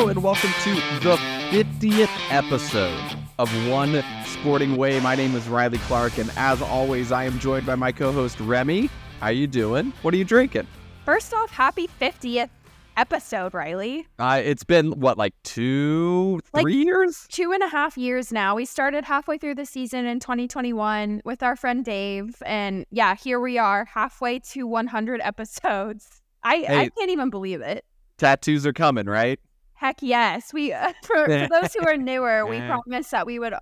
Hello, and welcome to the 50th episode of One Sporting Way. My name is Riley Clark, and as always, I am joined by my co-host Remi. How you doing? What are you drinking? First off, happy 50th episode, Riley. Uh, it's been what, like two, Like- three years? Two and a half years now. We started halfway through the season in 2021 with our friend Dave. And yeah, here we are, halfway to 100 episodes. I, I can't even believe it. Tattoos are coming, right? Heck yes. We for, for those who are newer, we promised that we would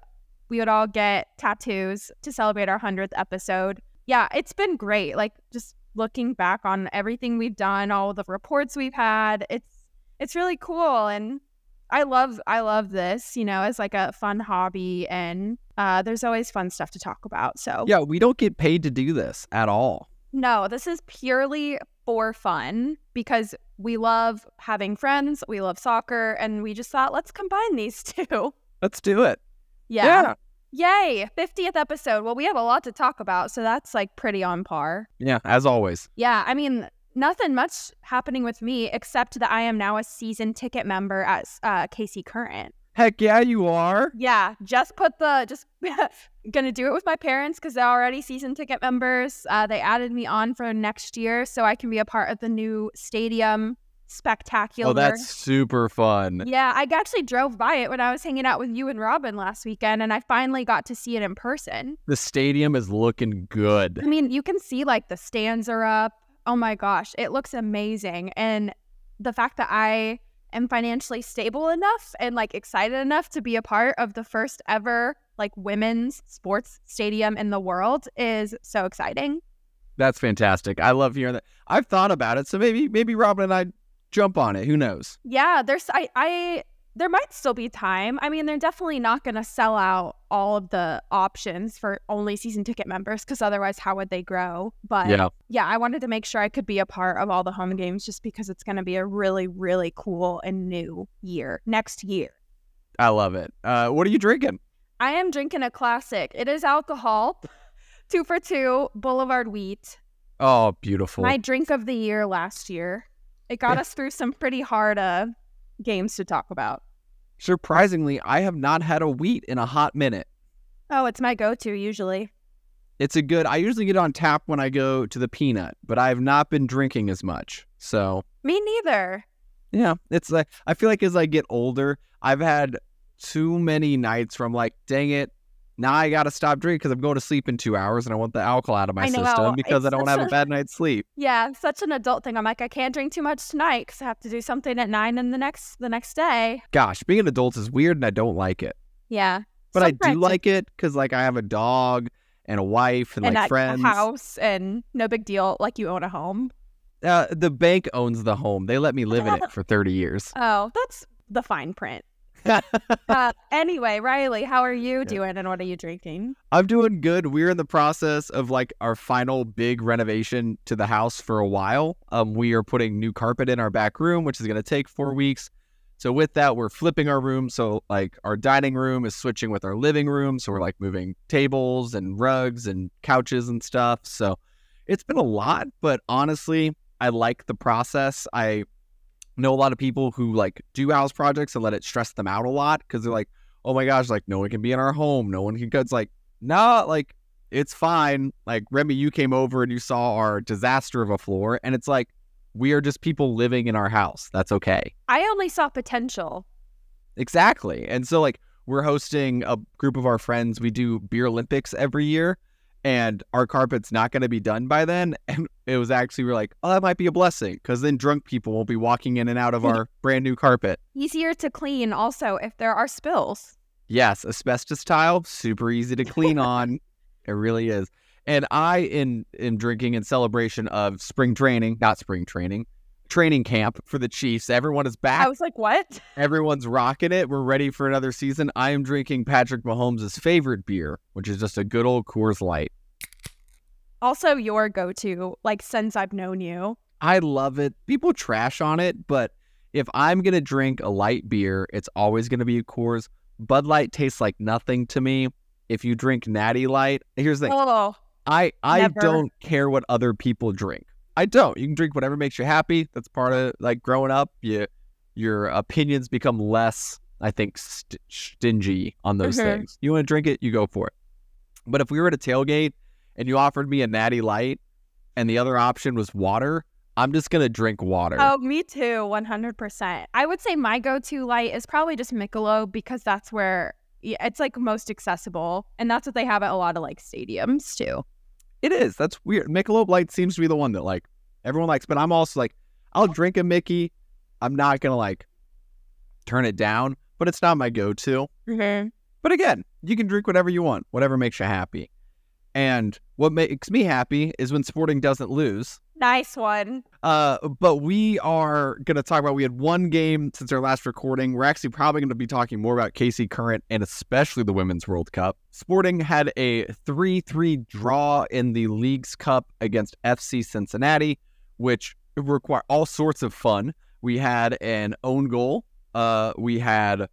we would all get tattoos to celebrate our 100th episode. Yeah, it's been great. Like just looking back on everything we've done, all the reports we've had, it's it's really cool and I love I love this, you know, as like a fun hobby and uh there's always fun stuff to talk about. So Yeah, we don't get paid to do this at all. no, this is purely for fun because we love having friends, we love soccer, and we just thought let's combine these two. Let's do it. Yeah. Yay. 50th episode. Well, we have a lot to talk about, so that's like pretty on par. Yeah, as always. Yeah. I mean, nothing much happening with me except that I am now a season ticket member at uh, KC Current. Heck yeah, you are. Yeah. Just put the, just gonna do it with my parents because they're already season ticket members. Uh, they added me on for next year so I can be a part of the new stadium spectacular. Oh, that's super fun. Yeah, I actually drove by it when I was hanging out with you and Robin last weekend, and I finally got to see it in person. The stadium is looking good. I mean, you can see like the stands are up. Oh my gosh, it looks amazing. And the fact that I am financially stable enough and like excited enough to be a part of the first ever like women's sports stadium in the world is so exciting. That's fantastic. I love hearing that. I've thought about it, so maybe maybe Robin and I jump on it. Who knows? Yeah, there's I I there might still be time. I mean, they're definitely not going to sell out all of the options for only season ticket members because otherwise, how would they grow? But Yeah. yeah, I wanted to make sure I could be a part of all the home games just because it's going to be a really, really cool and new year next year. I love it. Uh, what are you drinking? I am drinking a classic. It is alcohol, two for two, Boulevard Wheat. Oh, beautiful. My drink of the year last year. It got us through some pretty hard uh, games to talk about. Surprisingly, I have not had a wheat in a hot minute. Oh, it's my go to usually. It's a good. I usually get on tap when I go to the peanut, but I have not been drinking as much. So Me neither. yeah, it's like I feel like as I get older, I've had too many nights from like, dang it, now I got to stop drinking because I'm going to sleep in two hours and I want the alcohol out of my know, system because I don't have a a- bad night's sleep. Yeah, such an adult thing. I'm like, I can't drink too much tonight because I have to do something at nine in the next the next day. Gosh, being an adult is weird and I don't like it. Yeah, But I do like it because like I have a dog and a wife and, and like friends. a house and no big deal. Like you own a home. Uh, the bank owns the home. They let me live in it for 30 years. Oh, that's the fine print. Uh, anyway, Riley, how are you doing and what are you drinking? I'm doing good. We're in the process of like our final big renovation to the house for a while. Um, we are putting new carpet in our back room, which is going to take four weeks. So with that, we're flipping our room. So like our dining room is switching with our living room. So we're like moving tables and rugs and couches and stuff. So it's been a lot, but honestly, I like the process. I know a lot of people who like do house projects and let it stress them out a lot because they're like, oh my gosh, like no one can be in our home. No one can go. It's like, no, like it's fine. Like Remi, you came over and you saw our disaster of a floor, and it's like we are just people living in our house. That's okay. I only saw potential. Exactly. And so like we're hosting a group of our friends. We do beer Olympics every year. And our carpet's not going to be done by then. And it was actually, we're like, oh, that might be a blessing because then drunk people won't be walking in and out of our brand new carpet. Easier to clean also if there are spills. Yes, asbestos tile, super easy to clean on. It really is. And I in am drinking in celebration of spring training, not spring training, training camp for the Chiefs. Everyone is back. I was like, what? Everyone's rocking it. We're ready for another season. I am drinking Patrick Mahomes' favorite beer, which is just a good old Coors Light. Also, your go to, like, since I've known you. I love it. People trash on it, but if I'm gonna drink a light beer, it's always gonna be a Coors. Bud Light tastes like nothing to me. If you drink Natty Light, here's the thing. Oh, I I Never. don't care what other people drink. I don't. You can drink whatever makes you happy. That's part of like growing up. You your opinions become less, I think, st- stingy on those Mhm. things. You want to drink it, you go for it. But if we were at a tailgate and you offered me a natty light and the other option was water, I'm just gonna drink water. Oh, me too, 100%. I would say my go to light is probably just Michelob because that's where it's like most accessible. And that's what they have at a lot of like stadiums too. It is. That's weird. Michelob Light seems to be the one that like everyone likes, but I'm also like, I'll drink a Mickey. I'm not gonna like turn it down, but it's not my go-to. Mm-hmm. But again, you can drink whatever you want, whatever makes you happy. And what makes me happy is when Sporting doesn't lose. Nice one. Uh, but we are gonna talk about. We had one game since our last recording. We're actually probably going to be talking more about KC Current and especially the Women's World Cup. Sporting had a three-three draw in the Leagues Cup against FC Cincinnati, which require all sorts of fun. We had an own goal. Uh, we had uh,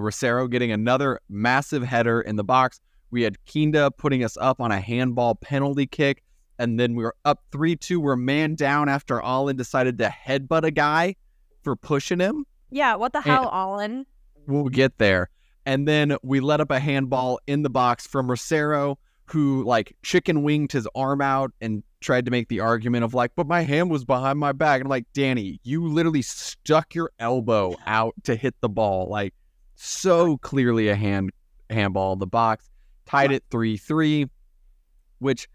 Rosero getting another massive header in the box. We had Kinda putting us up on a handball penalty kick and then we were up 3 2. We're man down after Alan decided to headbutt a guy for pushing him. Yeah, what the hell, Alan? We'll get there. And then we let up a handball in the box from Rosero, who like chicken winged his arm out and tried to make the argument of like, but my hand was behind my back. And I'm like, Danny, you literally stuck your elbow out to hit the ball. Like, so clearly a hand handball in the box. Tied it 3 3, which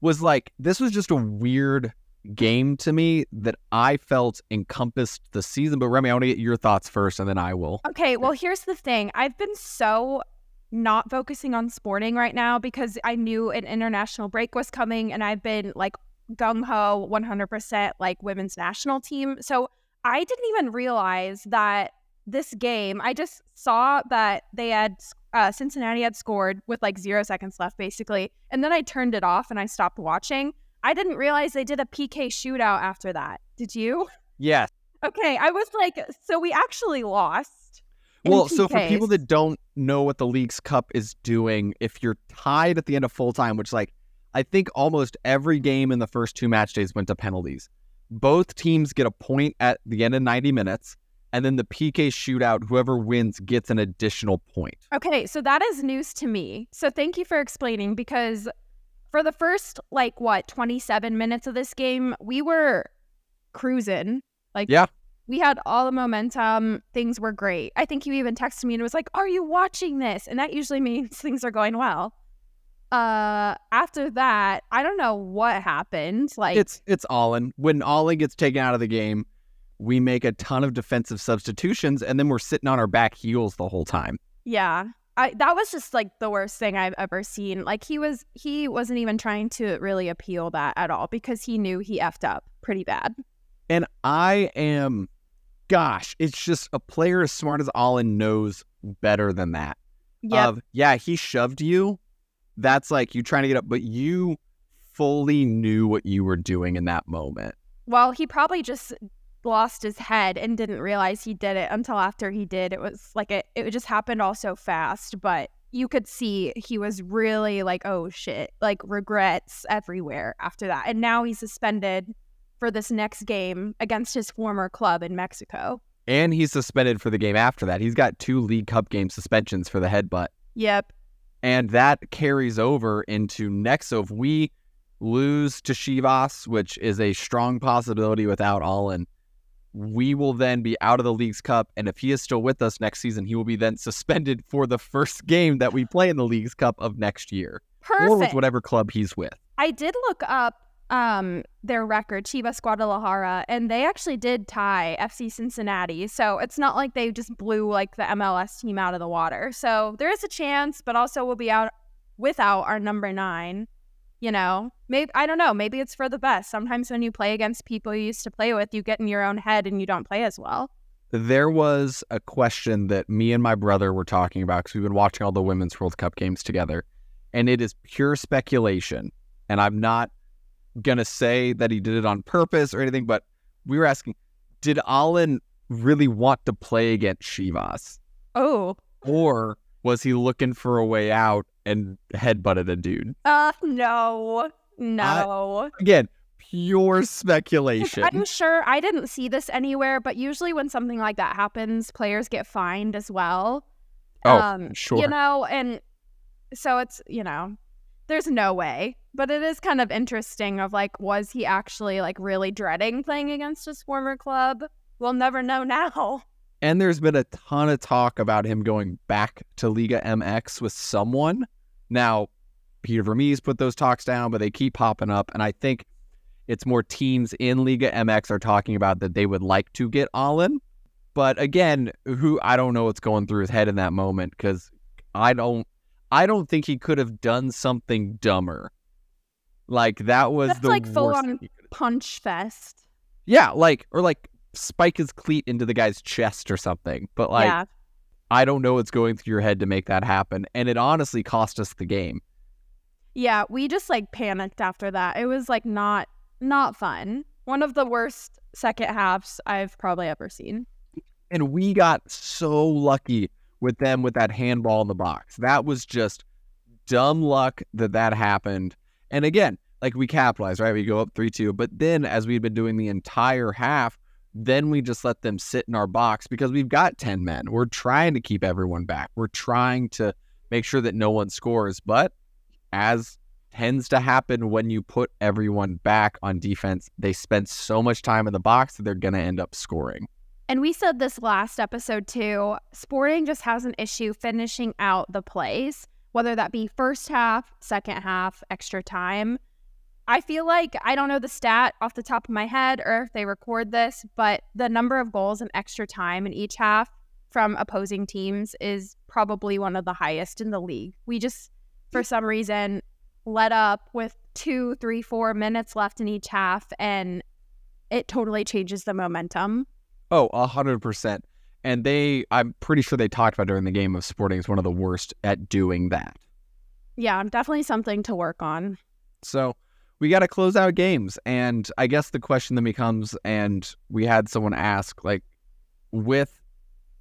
was like this was just a weird game to me that I felt encompassed the season. But Remi, I want to get your thoughts first, and then I will. Okay, well, here's the thing. I've been so not focusing on sporting right now because I knew an international break was coming and I've been like gung ho 100% like women's national team. So I didn't even realize that this game, I just saw that they had uh, Cincinnati had scored with like zero seconds left, basically. And then I turned it off and I stopped watching. I didn't realize they did a PK shootout after that. Did you? Yes. Okay. I was like, so we actually lost. Well, so for people that don't know what the Leagues Cup is doing, if you're tied at the end of full time, which like I think almost every game in the first two match days went to penalties. Both teams get a point at the end of 90 minutes, and then the PK shootout, whoever wins gets an additional point. Okay, so that is news to me. So thank you for explaining because for the first like what 27 minutes of this game, we were cruising. Like Yeah. We had all the momentum. Things were great. I think you even texted me and was like, "Are you watching this?" And that usually means things are going well. Uh after that, I don't know what happened. Like It's it's Alan. When Alan gets taken out of the game, we make a ton of defensive substitutions, and then we're sitting on our back heels the whole time. Yeah. I that was just like the worst thing I've ever seen. Like he was he wasn't even trying to really appeal that at all because he knew he effed up pretty bad. And I am, gosh, it's just a player as smart as Alan knows better than that. Yeah. Of yeah, he shoved you. That's like you trying to get up, but you fully knew what you were doing in that moment. well, he probably just lost his head and didn't realize he did it until after he did. It was like it it just happened all so fast, but you could see he was really like, oh shit, like regrets everywhere after that. And now he's suspended for this next game against his former club in Mexico. And he's suspended for the game after that. He's got two League Cup game suspensions for the headbutt. Yep. And that carries over into next. So if we lose to Chivas, which is a strong possibility without Alan, we will then be out of the Leagues Cup. And if he is still with us next season, he will be then suspended for the first game that we play in the League's Cup of next year. Or with whatever club he's with. I did look up um their record, Chivas Guadalajara, and they actually did tie FC Cincinnati. So it's not like they just blew like the MLS team out of the water. So there is a chance, but also we'll be out without our number nine. You know, maybe I don't know. Maybe it's for the best. Sometimes when you play against people you used to play with, you get in your own head and you don't play as well. There was a question that me and my brother were talking about because we've been watching all the Women's World Cup games together. And it is pure speculation. And I'm not going to say that he did it on purpose or anything, but we were asking did Alan really want to play against Chivas? Oh, Or was he looking for a way out and headbutted a dude? uh, no, no. Again, pure speculation. I'm sure I didn't see this anywhere, but usually when something like that happens, players get fined as well. Oh, sure. You know, and so it's, you know, there's no way. But it is kind of interesting of like, was he actually like really dreading playing against his former club? We'll never know now. And there's been a ton of talk about him going back to Liga MX with someone. Now, Peter Vermes put those talks down, but they keep popping up. And I think it's more teams in Liga MX are talking about that they would like to get Alan. But again, who I don't know what's going through his head in that moment because I don't I don't think he could have done something dumber. Like that was That's the like full on punch fest. Yeah, like or like spike his cleat into the guy's chest or something. But like yeah. I don't know what's going through your head to make that happen. And it honestly cost us the game. Yeah, we just like panicked after that. It was like not not fun. One of the worst second halves I've probably ever seen. And we got so lucky with them with that handball in the box. That was just dumb luck that that happened. And again, like we capitalized, right? We go up 3 2. But then, as we'd been doing the entire half, then we just let them sit in our box because we've got 10 men. We're trying to keep everyone back. We're trying to make sure that no one scores. But as tends to happen when you put everyone back on defense, they spend so much time in the box that they're going to end up scoring. And we said this last episode too. Sporting just has an issue finishing out the plays, whether that be first half, second half, extra time. I feel like I don't know the stat off the top of my head or if they record this, but the number of goals in extra time in each half from opposing teams is probably one of the highest in the league. We just, for some reason, let up with two, three, four minutes left in each half, and it totally changes the momentum. Oh, a hundred percent. And they, I'm pretty sure they talked about during the game of Sporting is one of the worst at doing that. Yeah, definitely something to work on. So we got to close out games. And I guess the question then becomes, and we had someone ask, like, with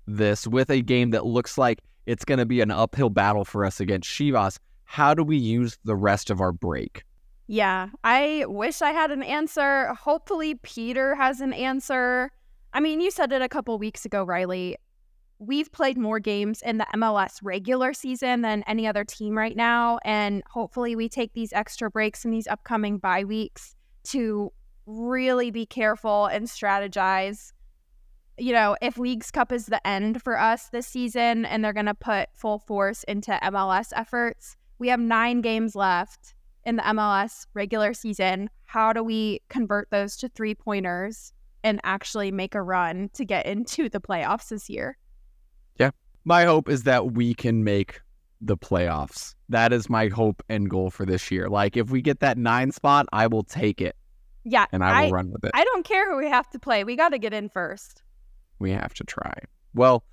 this, with a game that looks like it's going to be an uphill battle for us against Chivas, how do we use the rest of our break? Yeah, I wish I had an answer. Hopefully, Peter has an answer. I mean, you said it a couple weeks ago, Riley. We've played more games in the MLS regular season than any other team right now. And hopefully, we take these extra breaks in these upcoming bye weeks to really be careful and strategize. You know, if Leagues Cup is the end for us this season and they're going to put full force into MLS efforts, we have nine games left in the MLS regular season. How do we convert those to three pointers and actually make a run to get into the playoffs this year? My hope is that we can make the playoffs. That is my hope and goal for this year. Like, if we get that nine spot, I will take it Yeah, and I will run with it. I don't care who we have to play. We got to get in first. we have to try. Well,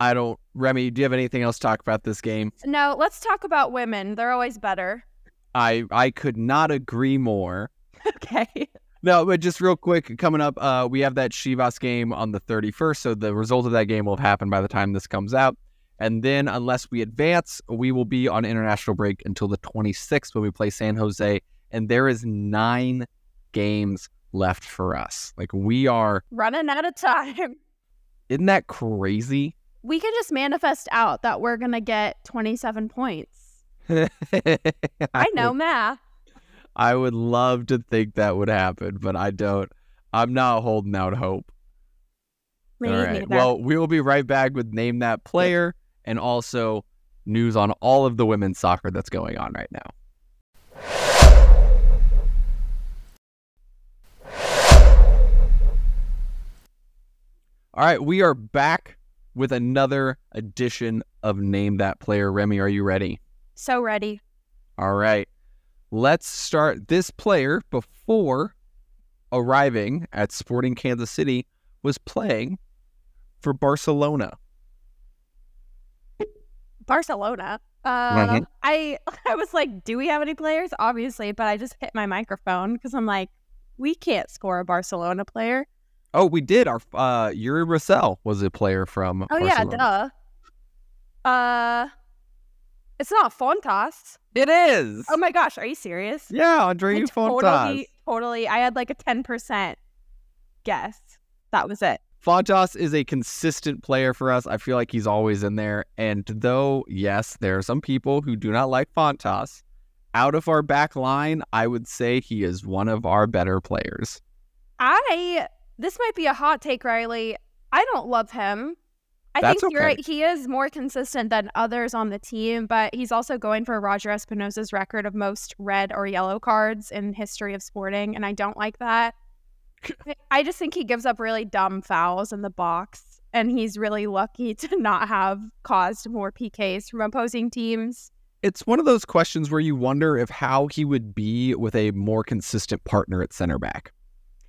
I don't. Remi, do you have anything else to talk about this game? No, let's talk about women. They're always better. I I could not agree more. Okay. No, but just real quick, coming up, uh, we have that Chivas game on the 31st. So the result of that game will have happened by the time this comes out. And then, unless we advance, we will be on international break until the 26th when we play San Jose. And there is nine games left for us. Like, we are, Running out of time. isn't that crazy? We can just manifest out that we're going to get 27 points. I, I know math. I would love to think that would happen, but I don't. I'm not holding out hope. Me All right. neither. Well, we will be right back with Name That Player and also news on all of the women's soccer that's going on right now. All right. We are back with another edition of Name That Player. Remi, are you ready? so ready. All right. Let's start. This player, before arriving at Sporting Kansas City, was playing for Barcelona. Barcelona. Uh, Mhm. I I was like, do we have any players? Obviously, but I just hit my microphone because I'm like, we can't score a Barcelona player. Oh, we did. Our uh, Yuri Russell was a player from Oh Barcelona. yeah, duh. Uh, it's not Fontas. It is. Oh my gosh, are you serious? yeah, Andre I Fontas. totally totally. I had like a ten percent guess. That was it. Fontas is a consistent player for us. I feel like he's always in there. And though, yes, there are some people who do not like Fontas, out of our back line, I would say he is one of our better players. I this might be a hot take, Riley. I don't love him. I That's think you're right. He is more consistent than others on the team, but he's also going for Roger Espinoza's record of most red or yellow cards in history of sporting, and I don't like that. I just think he gives up really dumb fouls in the box, and he's really lucky to not have caused more PKs from opposing teams. It's one of those questions where you wonder if how he would be with a more consistent partner at center back.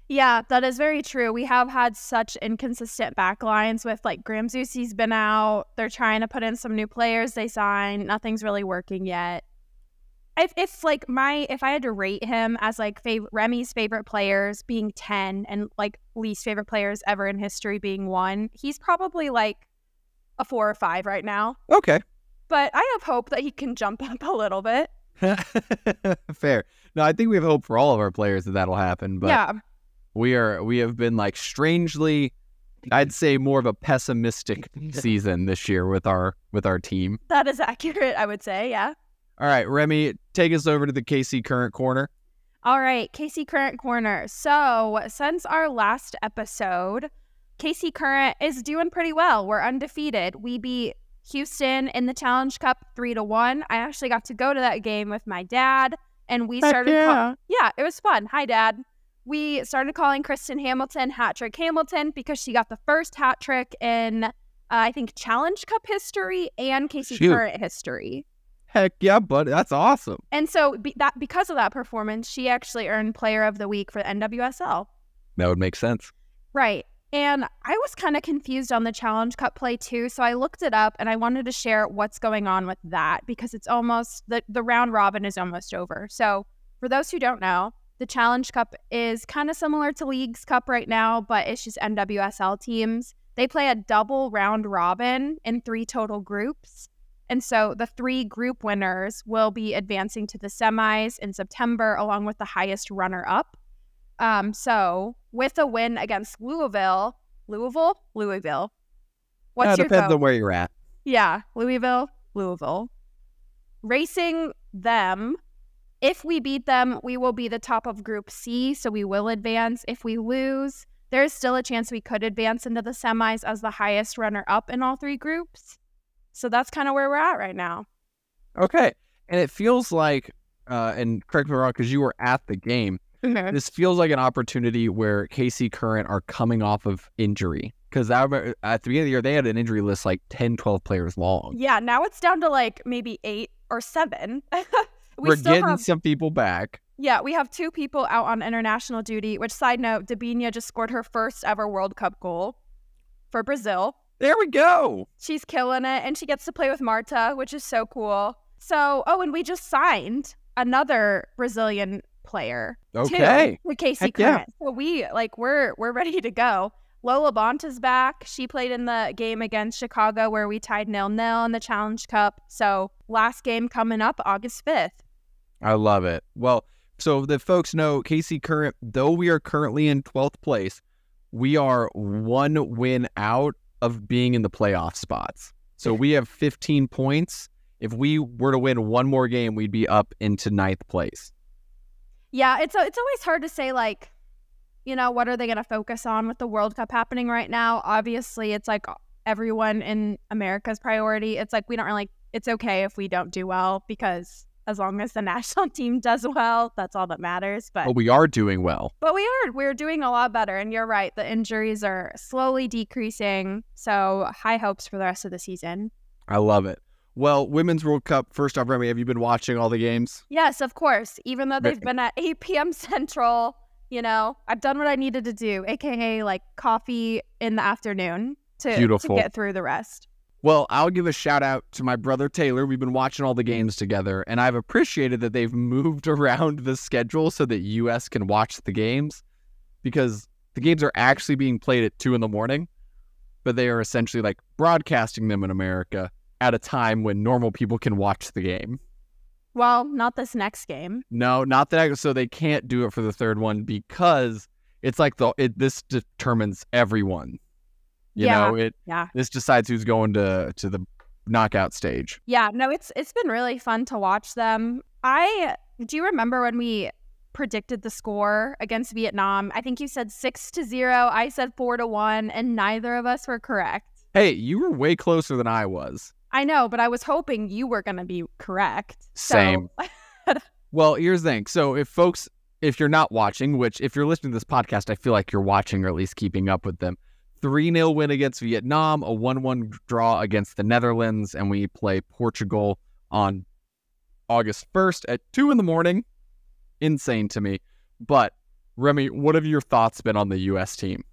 Yeah, that is very true. We have had such inconsistent backlines with like Graham Zusi's been out. They're trying to put in some new players they signed. Nothing's really working yet. If, if like my if I had to rate him as like fav- Remi's favorite players being 10 and like least favorite players ever in history being 1, he's probably like a 4 or 5 right now. Okay. But I have hope that he can jump up a little bit. Fair. No, I think we have hope for all of our players that that'll happen. But yeah. We are we have been like strangely, I'd say more of a pessimistic season this year with our with our team. That is accurate, I would say. Yeah. All right, Remi, take us over to the KC Current Corner. All right, KC Current Corner. So, since our last episode, KC Current is doing pretty well. We're undefeated. We beat Houston in the Challenge Cup 3 to 1. I actually got to go to that game with my dad and we Heck started call- yeah. Yeah, it was fun. Hi dad. We started calling Kristen Hamilton Hat Trick Hamilton because she got the first hat trick in uh, I think Challenge Cup history and Casey Shoot. Current history. Heck yeah, bud. That's awesome. And so be- that because of that performance, she actually earned Player of the Week for the NWSL. That would make sense. Right. And I was kind of confused on the Challenge Cup play too, so I looked it up and I wanted to share what's going on with that because it's almost the the round robin is almost over. So, for those who don't know, the Challenge Cup is kind of similar to Leagues Cup right now, but it's just NWSL teams. They play a double round robin in three total groups. And so the three group winners will be advancing to the semis in September, along with the highest runner up. Um, so with a win against Louisville, Louisville, Louisville. What's Yeah, your depends vote? on where you're at. Yeah, Louisville, Louisville. Racing them. If we beat them, we will be the top of Group C, so we will advance. If we lose, there's still a chance we could advance into the semis as the highest runner up in all three groups. So that's kind of where we're at right now. Okay. And it feels like, uh, and correct me wrong, because you were at the game, this feels like an opportunity where KC Current are coming off of injury. Because at the beginning of the year, they had an injury list like 10, 12 players long. Yeah, now it's down to like maybe eight or seven. we We're still getting have some people back. Yeah, we have two people out on international duty, which side note, Debinha just scored her first ever World Cup goal for Brazil. There we go. She's killing it and she gets to play with Marta, which is so cool. So, oh, and we just signed another Brazilian player. too, Okay. with Casey Heck yeah. So we like we're we're ready to go. Lo LaBonta's back. She played in the game against Chicago where we tied nil nil in the Challenge Cup. So last game coming up August fifth. I love it. Well, so the folks know KC Current, though we are currently in 12th place, we are one win out of being in the playoff spots. So we have 15 points. If we were to win one more game, we'd be up into ninth place. Yeah, it's uh, it's always hard to say like, you know, what are they going to focus on with the World Cup happening right now? Obviously, it's like everyone in America's priority. It's like we don't really. It's okay if we don't do well because as long as the national team does well, that's all that matters. But But we are doing well. but we are we're doing a lot better, and you're right. The injuries are slowly decreasing, so high hopes for the rest of the season. I love it. Well, Women's World Cup, first off, Remi, have you been watching all the games? Yes, of course. Even though they've been at 8 p.m. Central, you know, I've done what I needed to do, aka like coffee in the afternoon to, Beautiful. to get through the rest. Well, I'll give a shout out to my brother Taylor. We've been watching all the games together, and I've appreciated that they've moved around the schedule so that US can watch the games because the games are actually being played at two in the morning, but they are essentially like broadcasting them in America at a time when normal people can watch the game. Well, not this next game. No, not that. So they can't do it for the third one because it's like the it this determines everyone. You Yeah. know, it Yeah. this decides who's going to to the knockout stage. Yeah, no, it's it's been really fun to watch them. I do you remember when we predicted the score against Vietnam? I think you said six to zero. I said four to one, and neither of us were correct. Hey, you were way closer than I was. I know, but I was hoping you were going to be correct. So- Same. Well, here's the thing. So if folks if you're not watching, which if you're listening to this podcast, I feel like you're watching or at least keeping up with them. 3 0 win against Vietnam, a 1 1 draw against the Netherlands, and we play Portugal on August 1st at 2 in the morning. Insane to me. But, Remi, what have your thoughts been on the U.S. team?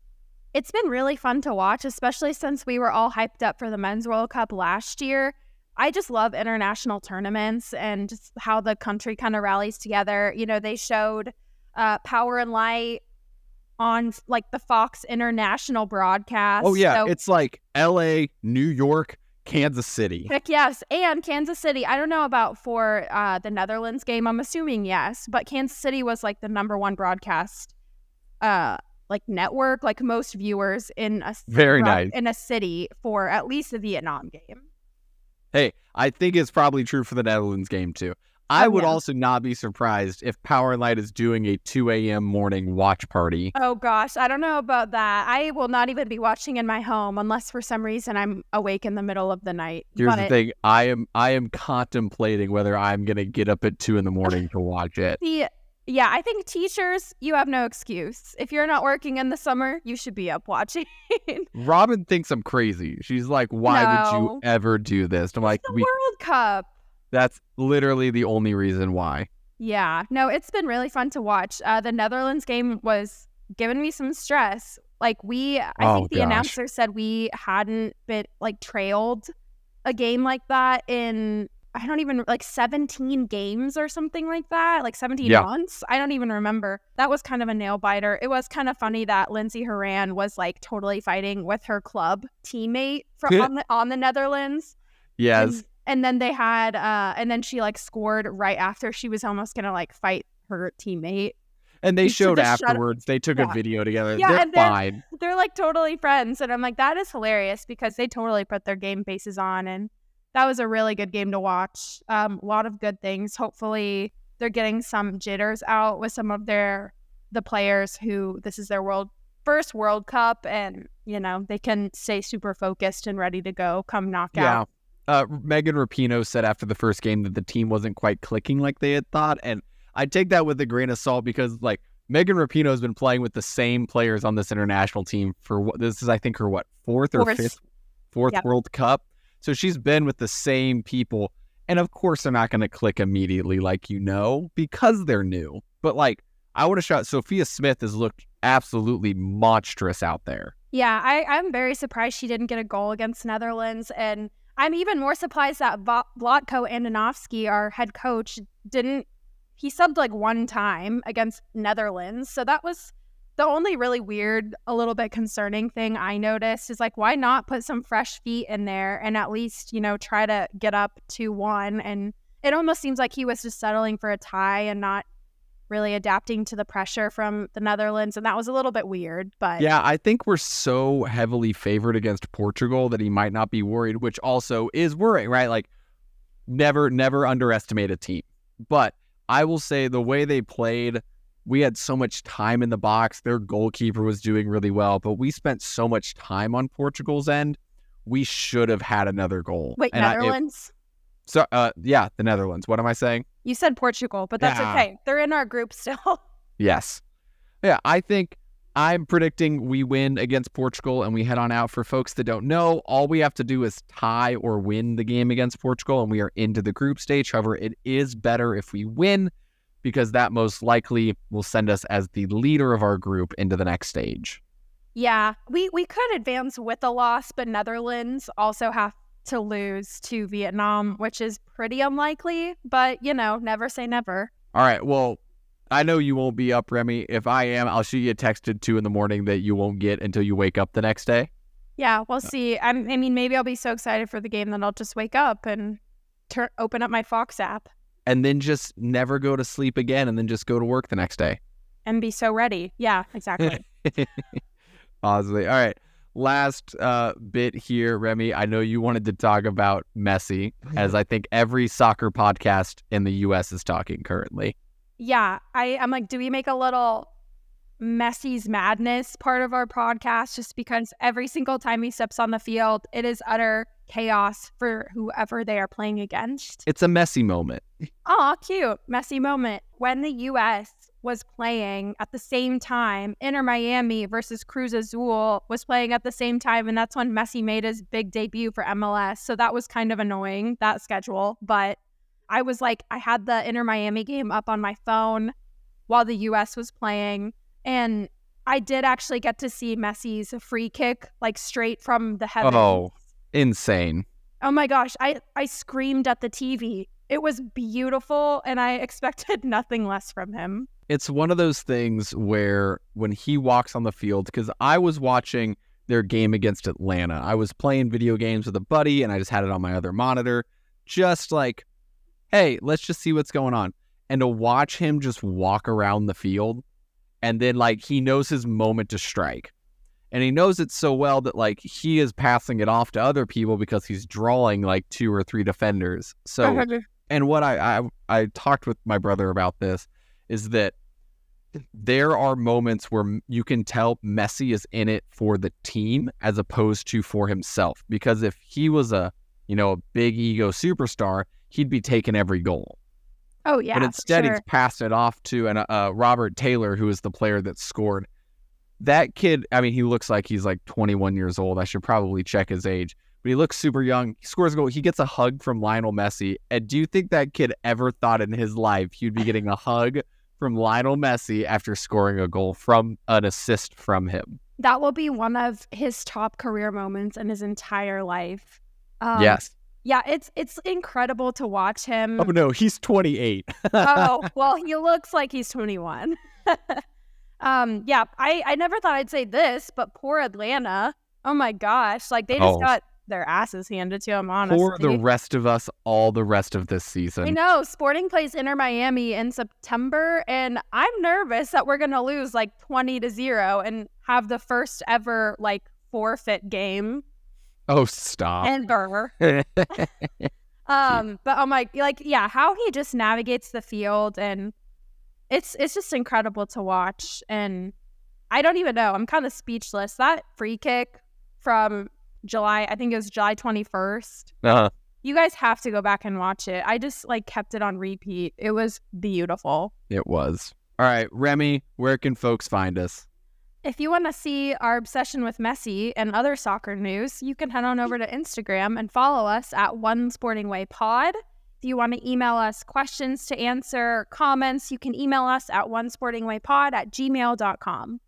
It's been really fun to watch, especially since we were all hyped up for the Men's World Cup last year. I just love international tournaments and just how the country kind of rallies together. You know, they showed uh, Power and Light on like the Fox International broadcast. Oh, yeah. So- It's like L.A., New York, Kansas City. Heck yes, and Kansas City. I don't know about for uh, the Netherlands game. I'm assuming yes, but Kansas City was like the number one broadcast, uh, like network, like most viewers in a Very nice. in a city for at least the Vietnam game. Hey, I think it's probably true for the Netherlands game too. Oh, I Oh, would yeah. also not be surprised if Power and Light is doing a 2 a.m. morning watch party. Oh gosh, I don't know about that. I will not even be watching in my home unless for some reason I'm awake in the middle of the night. Here's But the thing: I am I am contemplating whether I'm gonna get up at two in the morning to watch it. The yeah, I think teachers, you have no excuse. If you're not working in the summer, you should be up watching. Robin thinks I'm crazy. She's like, "Why would you ever do this?" I'm like, the we, World Cup. "That's literally the only reason why." Yeah, no, it's been really fun to watch. Uh, the Netherlands game was giving me some stress. Like we, I Oh, think the gosh. announcer said we hadn't been like trailed a game like that in I don't even like 17 games or something like that, like 17 Yeah. months. I don't even remember. That was kind of a nail biter. It was kind of funny that Lindsey Horan was like totally fighting with her club teammate from on the on the Netherlands. Yes, And, and then they had uh and then she like scored right after she was almost gonna like fight her teammate. and they showed afterwards. They took Yeah. a video together. Yeah, They're and then- fine. They're like totally friends. And I'm like, that is hilarious because they totally put their game faces on and that was a really good game to watch. Um, a lot of good things. Hopefully they're getting some jitters out with some of their the players who this is their world first World Cup and you know, they can stay super focused and ready to go come knockout. Yeah. Uh, Megan Rapinoe said after the first game that the team wasn't quite clicking like they had thought, and I take that with a grain of salt because like Megan Rapinoe has been playing with the same players on this international team for what this is I think her what fourth or Fourth. fifth fourth Yep. World Cup. So she's been with the same people, and of course they're not going to click immediately, like you know, because they're new. But like I would have shot Sophia Smith has looked absolutely monstrous out there. Yeah, I, I'm very surprised she didn't get a goal against Netherlands. And I'm even more surprised that Vlatko Andonovski, our head coach, didn't. He subbed like one time against Netherlands. So that was the only really weird, a little bit concerning thing I noticed is like, why not put some fresh feet in there and at least, you know, try to get up to 1? And it almost seems like he was just settling for a tie and not really adapting to the pressure from the Netherlands. And that was a little bit weird. But Yeah, I think we're so heavily favored against Portugal that he might not be worried, which also is worrying, right? Like, never, never underestimate a team. But I will say the way they played, we had so much time in the box. Their goalkeeper was doing really well, but we spent so much time on Portugal's end. We should have had another goal. Wait, And I- it- Netherlands? So, uh, yeah, the Netherlands. What am I saying? You said Portugal, but that's Yeah. okay. They're in our group still. Yes. Yeah, I think I'm predicting we win against Portugal and we head on out. For folks that don't know, all we have to do is tie or win the game against Portugal and we are into the group stage. However, it is better if we win because that most likely will send us as the leader of our group into the next stage. yeah, we we could advance with a loss, but Netherlands also have to lose to Vietnam, which is pretty unlikely. But you know, never say never. All right. Well, I know you won't be up, Remi. If I am, I'll shoot you a text at two in the morning that you won't get until you wake up the next day. Yeah, we'll uh. see. I'm, I mean, maybe I'll be so excited for the game that I'll just wake up and turn open up my Fox app. and then just never go to sleep again and then just go to work the next day. And be so ready. Yeah, exactly. Honestly. All right. Last uh, bit here, Remi. I know you wanted to talk about Messi, as I think every soccer podcast in the U.S. is talking currently. yeah, I, I'm like, do we make a little Messi's madness part of our podcast just because every single time he steps on the field, it is utter chaos for whoever they are playing against. It's a messy moment. Aw, cute. Messy moment. When the US was playing at the same time, Inter Miami versus Cruz Azul was playing at the same time, and that's when Messi made his big debut for MLS. So that was kind of annoying, that schedule. But I was like, I had the Inter Miami game up on my phone while the US was playing. And I did actually get to see Messi's free kick, like straight from the heavens. Oh, insane. Oh my gosh, I I screamed at the TV. It was beautiful and I expected nothing less from him. It's one of those things where when he walks on the field, because I was watching their game against Atlanta, I was playing video games with a buddy and I just had it on my other monitor, just like, hey, let's just see what's going on. And to watch him just walk around the field and then like he knows his moment to strike. And he knows it so well that like he is passing it off to other people because he's drawing like two or three defenders. So uh-huh. and what I, I I talked with my brother about this is that there are moments where you can tell Messi is in it for the team as opposed to for himself. Because if he was a you know a big ego superstar, he'd be taking every goal. oh yeah. but instead, sure. he's passed it off to an uh, Robert Taylor, who is the player that scored. That kid, I mean, he looks like he's like 21 years old. I should probably check his age, but he looks super young. He scores a goal. He gets a hug from Lionel Messi. And do you think that kid ever thought in his life he'd be getting a hug from Lionel Messi after scoring a goal from an assist from him? that will be one of his top career moments in his entire life. Um, yes. Yeah, it's it's incredible to watch him. Oh no, he's 28. oh, well, he looks like he's 21. um, yeah, I, I never thought I'd say this, but poor Atlanta. Oh my gosh. Like they just Oh. got their asses handed to them, honestly. For the rest of us, all the rest of this season. I know. Sporting plays Inter Miami in September, and I'm nervous that we're gonna lose like 20 to 0 and have the first ever like forfeit game Oh, stop. ever. Um, but I'm like, like, yeah, how he just navigates the field and it's it's just incredible to watch. And I don't even know. I'm kind of speechless. That free kick from July, I think it was July 21st. uh, You guys have to go back and watch it. I just like kept it on repeat. It was beautiful. it was. All right, Remi, where can folks find us? If you want to see our obsession with Messi and other soccer news, you can head on over to Instagram and follow us at One Sporting Way Pod. If you want to email us questions to answer, comments, you can email us at onesportingwaypod at gmail.com.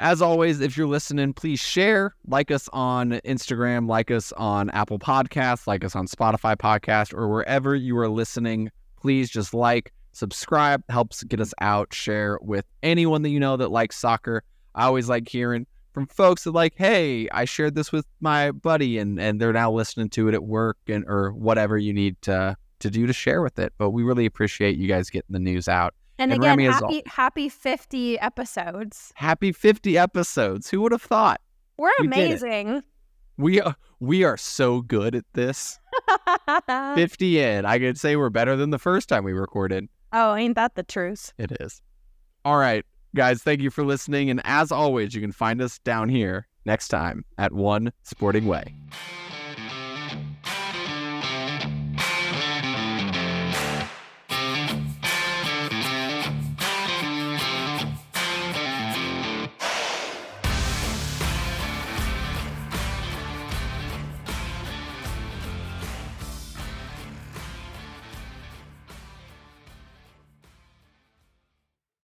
As always, if you're listening, please share, like us on Instagram, like us on Apple Podcasts, like us on Spotify Podcast, or wherever you are listening. Please just like, subscribe, helps get us out, share with anyone that you know that likes soccer. I always like hearing from folks that like, hey, I shared this with my buddy and and they're now listening to it at work and or whatever you need to to do to share with it. But we really appreciate you guys getting the news out. And, And again, Remi all- happy, happy 50 episodes. Happy 50 episodes. Who would have thought? We're We amazing. We are we are so good at this. 50 in. I could say we're better than the first time we recorded. oh, ain't that the truth? It is. All right, guys, thank you for listening. And as always, you can find us down here next time at One Sporting Way.